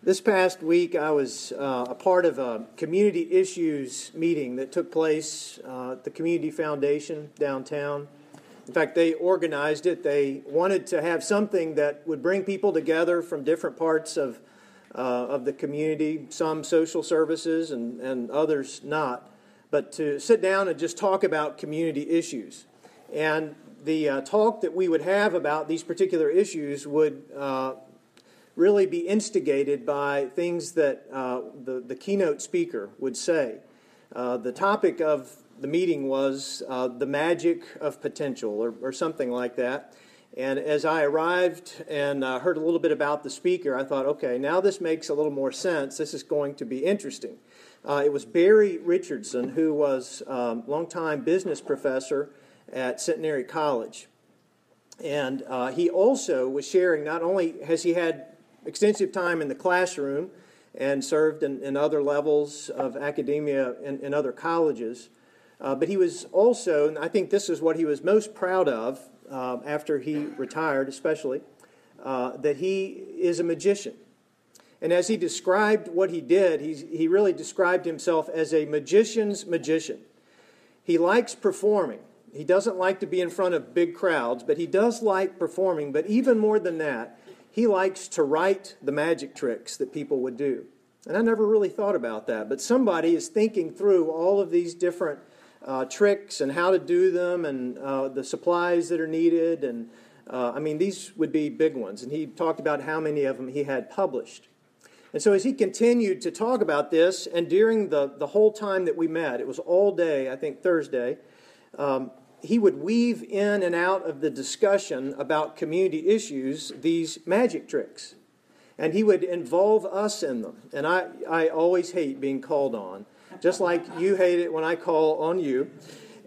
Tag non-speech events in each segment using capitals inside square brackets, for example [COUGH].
This past week, I was uh, a part of a community issues meeting that took place uh, at the Community Foundation downtown. In fact, they organized it. They wanted to have something that would bring people together from different parts of, uh, of the community, some social services and, and others not, but to sit down and just talk about community issues. And the uh, talk that we would have about these particular issues would uh, really be instigated by things that uh, the, the keynote speaker would say. Uh, the topic of the meeting was uh, the magic of potential, or, or, something like that. And as I arrived and uh, heard a little bit about the speaker, I thought, okay, now this makes a little more sense. This is going to be interesting. Uh, it was Barry Richardson, who was a um, longtime business professor at Centenary College. And uh, he also was sharing, not only has he had extensive time in the classroom and served in, in other levels of academia in, in other colleges. Uh, but he was also, and I think this is what he was most proud of uh, after he retired, especially, uh, that he is a magician. And as he described what he did, he, he really described himself as a magician's magician. He likes performing. He doesn't like to be in front of big crowds, but he does like performing. But even more than that, he likes to write the magic tricks that people would do. And I never really thought about that. But somebody is thinking through all of these different uh, tricks and how to do them and uh, the supplies that are needed. And uh, I mean, these would be big ones. And he talked about how many of them he had published. And so, as he continued to talk about this, and during the, the whole time that we met, it was all day, I think Thursday, um, he would weave in and out of the discussion about community issues these magic tricks. And he would involve us in them. And I, I always hate being called on, just like you hate it when I call on you.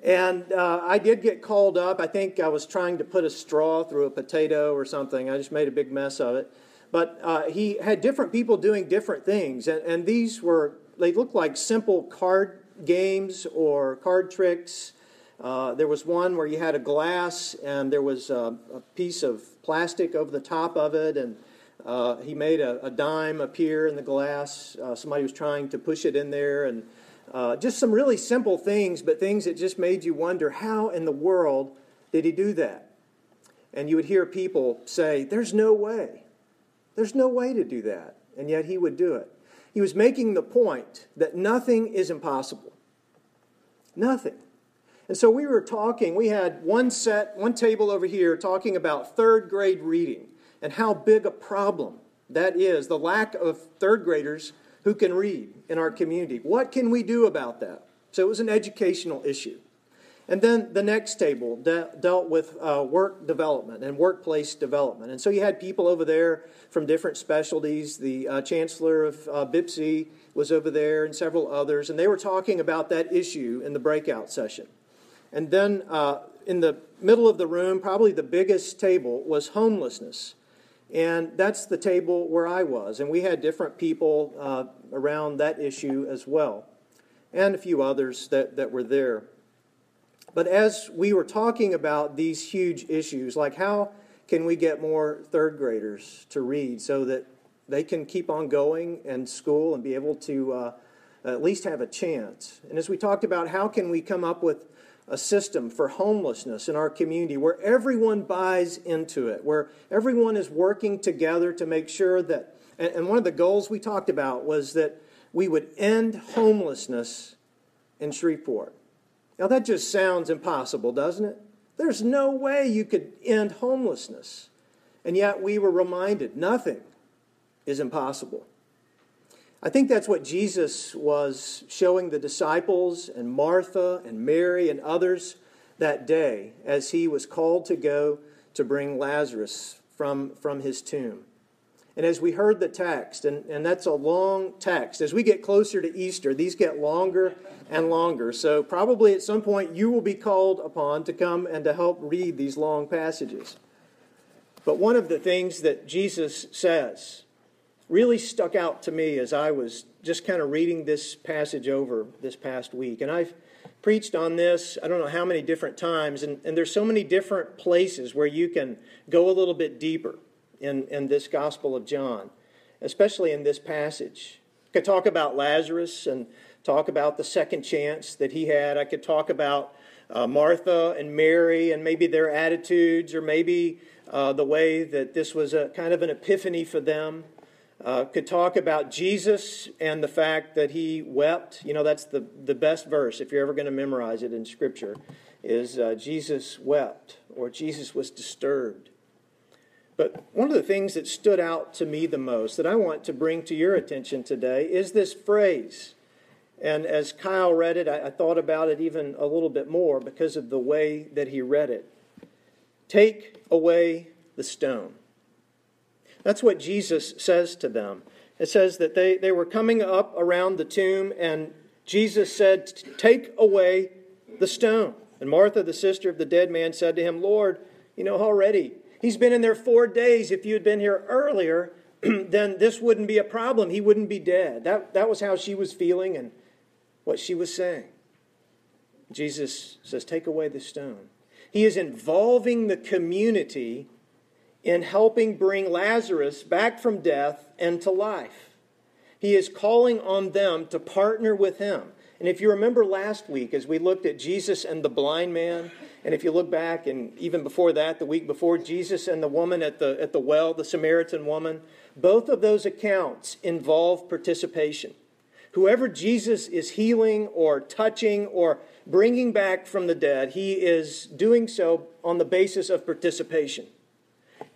And uh, I did get called up. I think I was trying to put a straw through a potato or something. I just made a big mess of it. But uh, he had different people doing different things. And, and these were, they looked like simple card games or card tricks uh, there was one where you had a glass and there was a, a piece of plastic over the top of it, and uh, he made a, a, dime appear in the glass. Uh, somebody was trying to push it in there, and uh, just some really simple things, but things that just made you wonder how in the world did he do that? And you would hear people say, There's no way. There's no way to do that. And yet he would do it. He was making the point that nothing is impossible. Nothing. And so we were talking, we had one set, one table over here talking about third grade reading and how big a problem that is, the lack of third graders who can read in our community. What can we do about that? So it was an educational issue. And then the next table de- dealt with uh, work development and workplace development. And so you had people over there from different specialties. The uh, chancellor of uh, BIPSI was over there and several others, and they were talking about that issue in the breakout session. And then uh, in the middle of the room, probably the biggest table, was homelessness. And that's the table where I was. And we had different people uh, around that issue as well, and a few others that, that were there. But as we were talking about these huge issues, like how can we get more third graders to read so that they can keep on going in school and be able to uh, at least have a chance? And as we talked about, how can we come up with a system for homelessness in our community where everyone buys into it, where everyone is working together to make sure that, and, one of the goals we talked about was that we would end homelessness in Shreveport. Now, that just sounds impossible, doesn't it? There's no way you could end homelessness. And yet we were reminded nothing is impossible. I think that's what Jesus was showing the disciples and Martha and Mary and others that day as he was called to go to bring Lazarus from, from his tomb. And as we heard the text, and, and that's a long text, as we get closer to Easter, these get longer and longer. So, probably at some point, you will be called upon to come and to help read these long passages. But one of the things that Jesus says really stuck out to me as I was just kind of reading this passage over this past week. And I've preached on this, I don't know how many different times, and, and there's so many different places where you can go a little bit deeper in, in this Gospel of John. especially in this passage. I could talk about Lazarus and talk about the second chance that he had. I could talk about uh, Martha and Mary and maybe their attitudes or maybe uh, the way that this was a kind of an epiphany for them. Uh, could talk about Jesus and the fact that he wept. You know, that's the, the best verse if you're ever going to memorize it in Scripture, is uh, Jesus wept or Jesus was disturbed. But one of the things that stood out to me the most that I want to bring to your attention today is this phrase. And as Kyle read it, I, I thought about it even a little bit more because of the way that he read it. Take away the stone. That's what Jesus says to them. It says that they, they were coming up around the tomb, and Jesus said, Take away the stone. And Martha, the sister of the dead man, said to him, Lord, you know, already he's been in there four days. If you had been here earlier, [CLEARS THROAT] then this wouldn't be a problem. He wouldn't be dead. That, that was how she was feeling and what she was saying. Jesus says, Take away the stone. He is involving the community in helping bring Lazarus back from death and to life. He is calling on them to partner with him. And if you remember last week, as we looked at Jesus and the blind man, and if you look back, and even before that, the week before, Jesus and the woman at the, at the well, the Samaritan woman, both of those accounts involve participation. Whoever Jesus is healing or touching or bringing back from the dead, he is doing so on the basis of participation.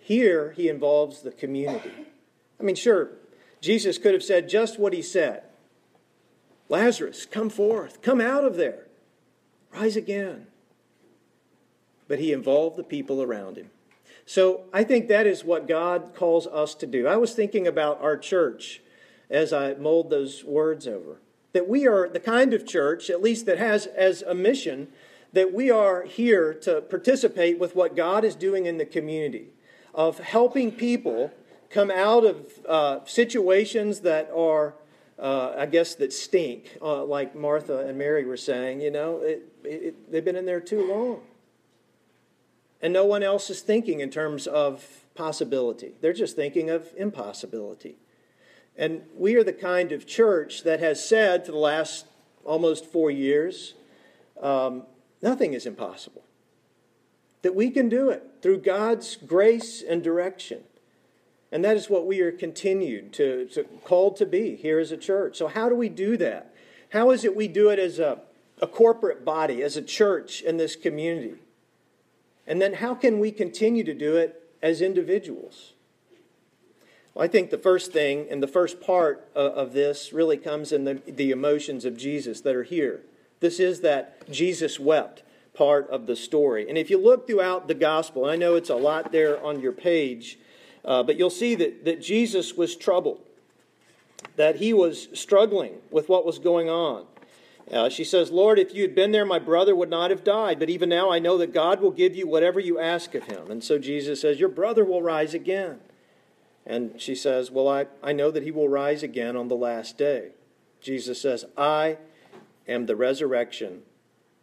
Here, he involves the community. I mean, sure, Jesus could have said just what he said Lazarus, come forth, come out of there, rise again. But he involved the people around him. So I think that is what God calls us to do. I was thinking about our church as I mulled those words over. That we are the kind of church, at least that has as a mission, that we are here to participate with what God is doing in the community of helping people come out of uh, situations that are, uh, I guess, that stink, uh, like Martha and Mary were saying. You know, it, it, they've been in there too long. And no one else is thinking in terms of possibility, they're just thinking of impossibility. And we are the kind of church that has said for the last almost four years um, nothing is impossible that we can do it through God's grace and direction. And that is what we are continued to, to called to be here as a church. So how do we do that? How is it we do it as a, a corporate body, as a church in this community? And then how can we continue to do it as individuals? Well, I think the first thing and the first part of this really comes in the, the emotions of Jesus that are here. This is that Jesus wept part of the story. And if you look throughout the gospel, I know it's a lot there on your page, uh, but you'll see that, that Jesus was troubled, that he was struggling with what was going on. Uh, she says, Lord, if you had been there, my brother would not have died. But even now, I know that God will give you whatever you ask of him. And so Jesus says, Your brother will rise again. And she says, Well, I, I know that he will rise again on the last day. Jesus says, I am the resurrection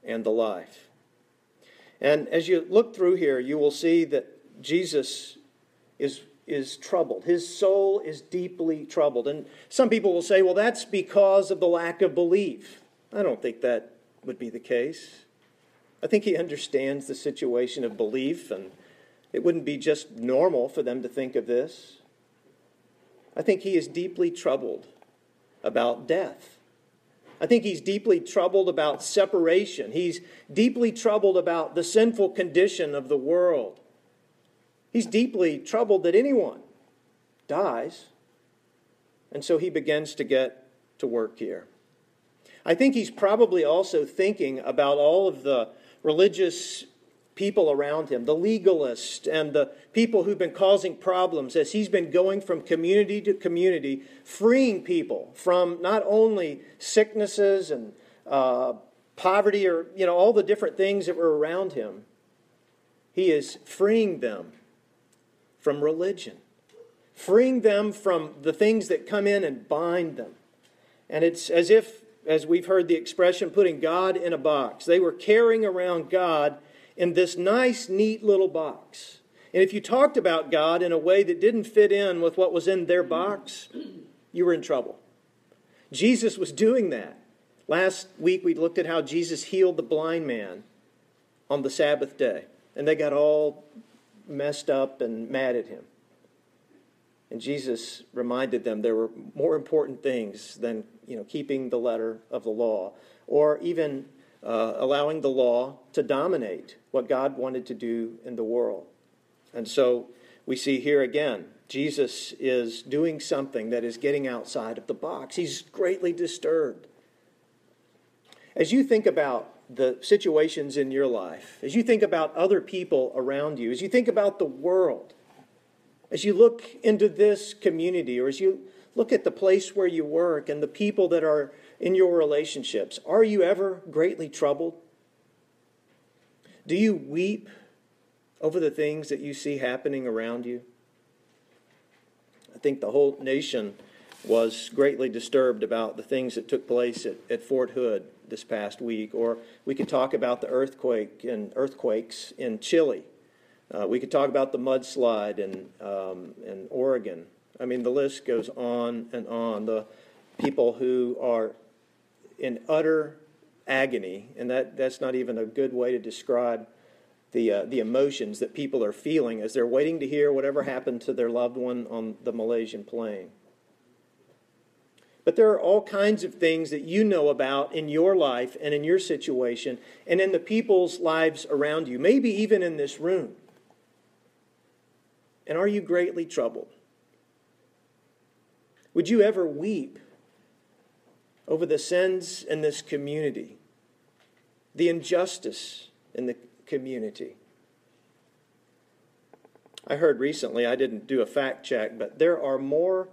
and the life. And as you look through here, you will see that Jesus is, is troubled. His soul is deeply troubled. And some people will say, well, that's because of the lack of belief. I don't think that would be the case. I think he understands the situation of belief, and it wouldn't be just normal for them to think of this. I think he is deeply troubled about death. I think he's deeply troubled about separation. He's deeply troubled about the sinful condition of the world. He's deeply troubled that anyone dies. And so he begins to get to work here. I think he's probably also thinking about all of the religious people around him, the legalists and the people who've been causing problems as he's been going from community to community, freeing people from not only sicknesses and uh, poverty or you know all the different things that were around him. He is freeing them from religion, freeing them from the things that come in and bind them. And it's as if, as we've heard the expression, putting God in a box. They were carrying around God in this nice, neat little box. And if you talked about God in a way that didn't fit in with what was in their box, [CLEARS THROAT] you were in trouble. Jesus was doing that. Last week we looked at how Jesus healed the blind man on the Sabbath day, and they got all messed up and mad at him. And Jesus reminded them there were more important things than you know, keeping the letter of the law or even uh, allowing the law to dominate what God wanted to do in the world. And so we see here again, Jesus is doing something that is getting outside of the box. He's greatly disturbed. As you think about the situations in your life, as you think about other people around you, as you think about the world, as you look into this community, or as you look at the place where you work and the people that are in your relationships, are you ever greatly troubled? Do you weep over the things that you see happening around you? I think the whole nation was greatly disturbed about the things that took place at, at Fort Hood this past week. Or we could talk about the earthquake and earthquakes in Chile. Uh, we could talk about the mudslide in, um, in Oregon. I mean, the list goes on and on. The people who are in utter agony, and that, that's not even a good way to describe the, uh, the emotions that people are feeling as they're waiting to hear whatever happened to their loved one on the Malaysian plane. But there are all kinds of things that you know about in your life and in your situation and in the people's lives around you, maybe even in this room. And are you greatly troubled? Would you ever weep over the sins in this community, the injustice in the community? I heard recently, I didn't do a fact check, but there are more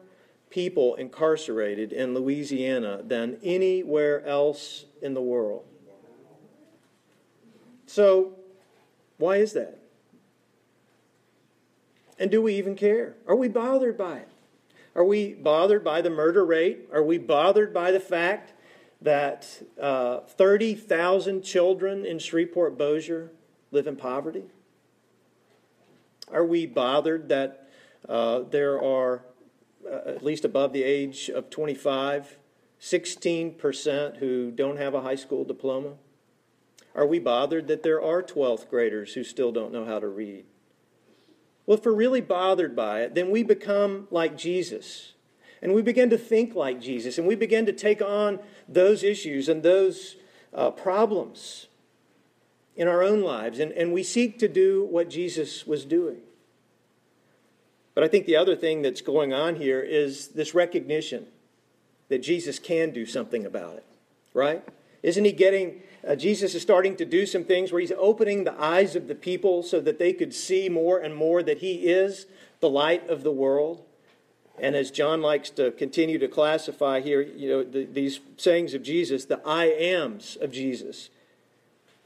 people incarcerated in Louisiana than anywhere else in the world. So, why is that? And do we even care? Are we bothered by it? Are we bothered by the murder rate? Are we bothered by the fact that uh, 30,000 children in Shreveport Bossier live in poverty? Are we bothered that uh, there are uh, at least above the age of 25, 16% who don't have a high school diploma? Are we bothered that there are 12th graders who still don't know how to read? Well, if we're really bothered by it, then we become like Jesus. And we begin to think like Jesus. And we begin to take on those issues and those uh, problems in our own lives. And, and we seek to do what Jesus was doing. But I think the other thing that's going on here is this recognition that Jesus can do something about it, right? Isn't he getting, uh, Jesus is starting to do some things where he's opening the eyes of the people so that they could see more and more that he is the light of the world? And as John likes to continue to classify here, you know, the, these sayings of Jesus, the I ams of Jesus.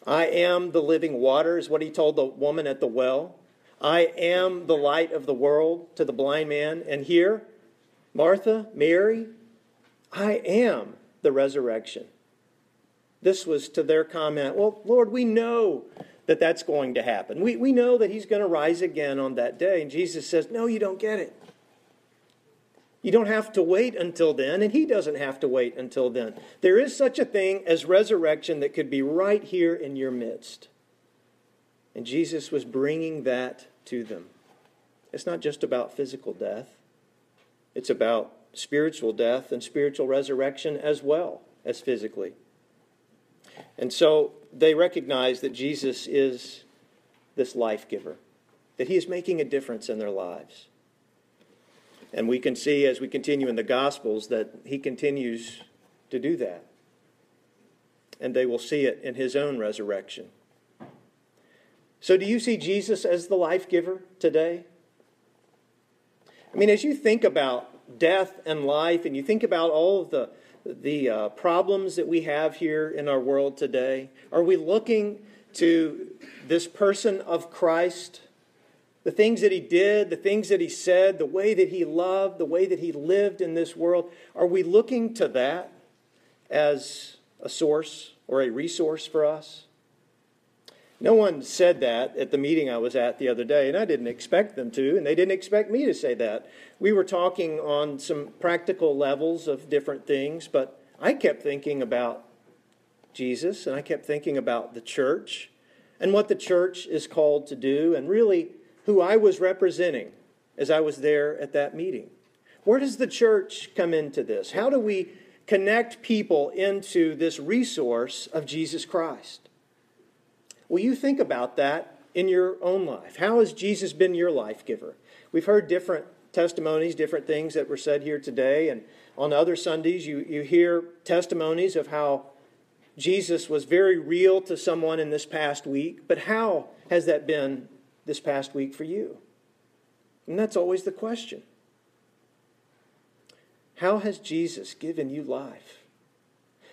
I am the living water, is what he told the woman at the well. I am the light of the world to the blind man. And here, Martha, Mary, I am the resurrection. This was to their comment, Well, Lord, we know that that's going to happen. We, we know that he's going to rise again on that day. And Jesus says, No, you don't get it. You don't have to wait until then, and he doesn't have to wait until then. There is such a thing as resurrection that could be right here in your midst. And Jesus was bringing that to them. It's not just about physical death, it's about spiritual death and spiritual resurrection as well as physically. And so they recognize that Jesus is this life giver, that he is making a difference in their lives. And we can see as we continue in the Gospels that he continues to do that. And they will see it in his own resurrection. So, do you see Jesus as the life giver today? I mean, as you think about death and life, and you think about all of the, the uh, problems that we have here in our world today, are we looking to this person of Christ? The things that he did, the things that he said, the way that he loved, the way that he lived in this world, are we looking to that as a source or a resource for us? No one said that at the meeting I was at the other day, and I didn't expect them to, and they didn't expect me to say that. We were talking on some practical levels of different things, but I kept thinking about Jesus, and I kept thinking about the church and what the church is called to do, and really who I was representing as I was there at that meeting. Where does the church come into this? How do we connect people into this resource of Jesus Christ? Will you think about that in your own life? How has Jesus been your life giver? We've heard different testimonies, different things that were said here today, and on other Sundays, you, you hear testimonies of how Jesus was very real to someone in this past week, but how has that been this past week for you? And that's always the question. How has Jesus given you life?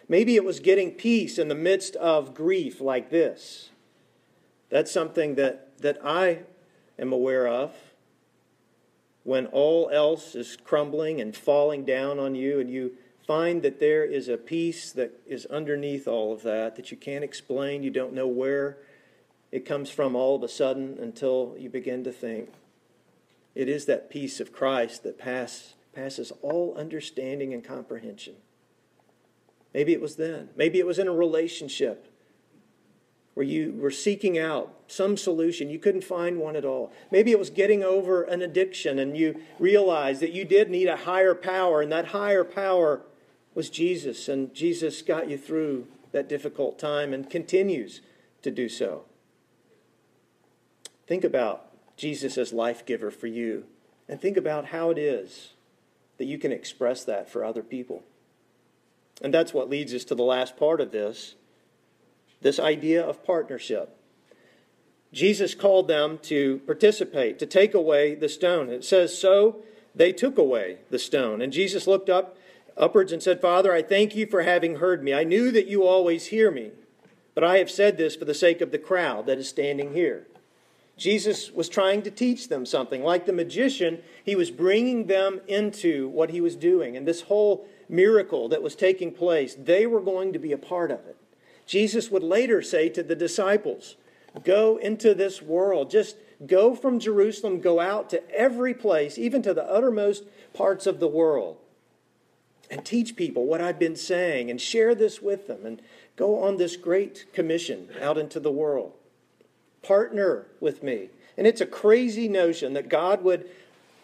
Maybe it was getting peace in the midst of grief like this. That's something that, that I am aware of. When all else is crumbling and falling down on you, and you find that there is a peace that is underneath all of that that you can't explain, you don't know where it comes from all of a sudden until you begin to think. It is that peace of Christ that pass, passes all understanding and comprehension. Maybe it was then. Maybe it was in a relationship where you were seeking out some solution. You couldn't find one at all. Maybe it was getting over an addiction and you realized that you did need a higher power, and that higher power was Jesus, and Jesus got you through that difficult time and continues to do so. Think about Jesus as life giver for you, and think about how it is that you can express that for other people. And that's what leads us to the last part of this this idea of partnership. Jesus called them to participate, to take away the stone. It says, So they took away the stone. And Jesus looked up upwards and said, Father, I thank you for having heard me. I knew that you always hear me, but I have said this for the sake of the crowd that is standing here. Jesus was trying to teach them something. Like the magician, he was bringing them into what he was doing. And this whole miracle that was taking place, they were going to be a part of it. Jesus would later say to the disciples, Go into this world. Just go from Jerusalem, go out to every place, even to the uttermost parts of the world, and teach people what I've been saying and share this with them and go on this great commission out into the world partner with me. And it's a crazy notion that God would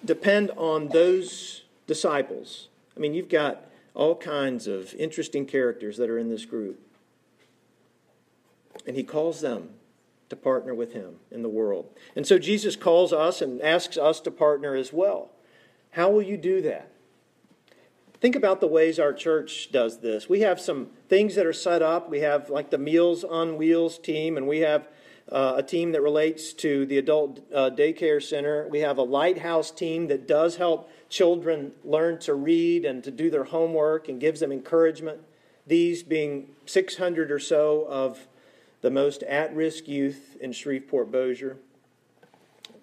depend on those disciples. I mean, you've got all kinds of interesting characters that are in this group. And he calls them to partner with him in the world. And so Jesus calls us and asks us to partner as well. How will you do that? Think about the ways our church does this. We have some things that are set up. We have like the Meals on Wheels team, and we have uh, a team that relates to the adult uh, daycare center. We have a lighthouse team that does help children learn to read and to do their homework and gives them encouragement. These being 600 or so of the most at risk youth in Shreveport Bossier.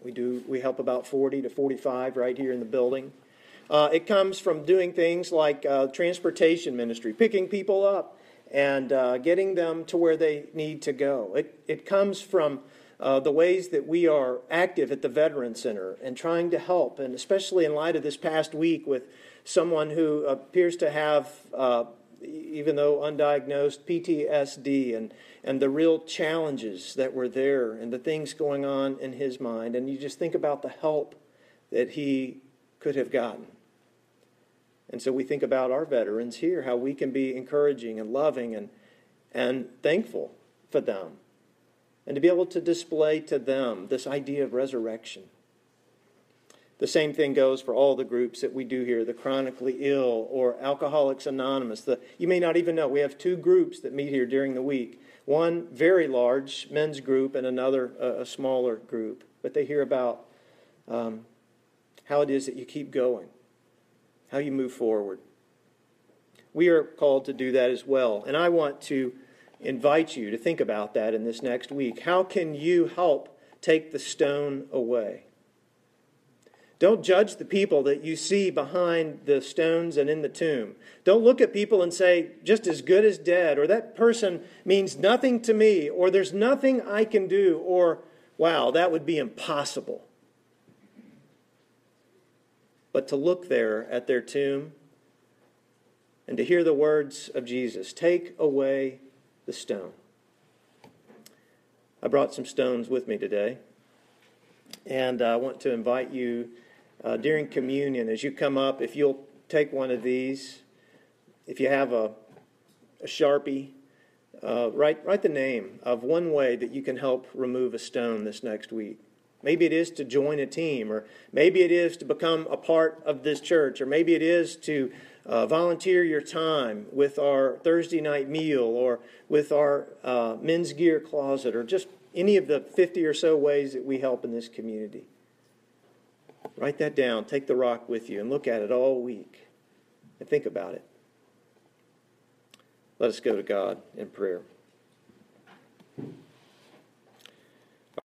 We, do, we help about 40 to 45 right here in the building. Uh, it comes from doing things like uh, transportation ministry, picking people up and uh, getting them to where they need to go. It, it comes from uh, the ways that we are active at the Veteran Center and trying to help, and especially in light of this past week with someone who appears to have, uh, even though undiagnosed, PTSD and, and the real challenges that were there and the things going on in his mind. And you just think about the help that he could have gotten. And so we think about our veterans here, how we can be encouraging and loving and, and thankful for them. And to be able to display to them this idea of resurrection. The same thing goes for all the groups that we do here the chronically ill or Alcoholics Anonymous. The, you may not even know. We have two groups that meet here during the week one very large men's group, and another a, a smaller group. But they hear about um, how it is that you keep going how you move forward. We are called to do that as well. And I want to invite you to think about that in this next week. How can you help take the stone away? Don't judge the people that you see behind the stones and in the tomb. Don't look at people and say, just as good as dead, or that person means nothing to me, or there's nothing I can do, or wow, that would be impossible. But to look there at their tomb and to hear the words of Jesus take away the stone. I brought some stones with me today, and I want to invite you uh, during communion as you come up, if you'll take one of these, if you have a, a sharpie, uh, write, write the name of one way that you can help remove a stone this next week. Maybe it is to join a team, or maybe it is to become a part of this church, or maybe it is to uh, volunteer your time with our Thursday night meal, or with our uh, men's gear closet, or just any of the 50 or so ways that we help in this community. Write that down. Take the rock with you and look at it all week and think about it. Let us go to God in prayer.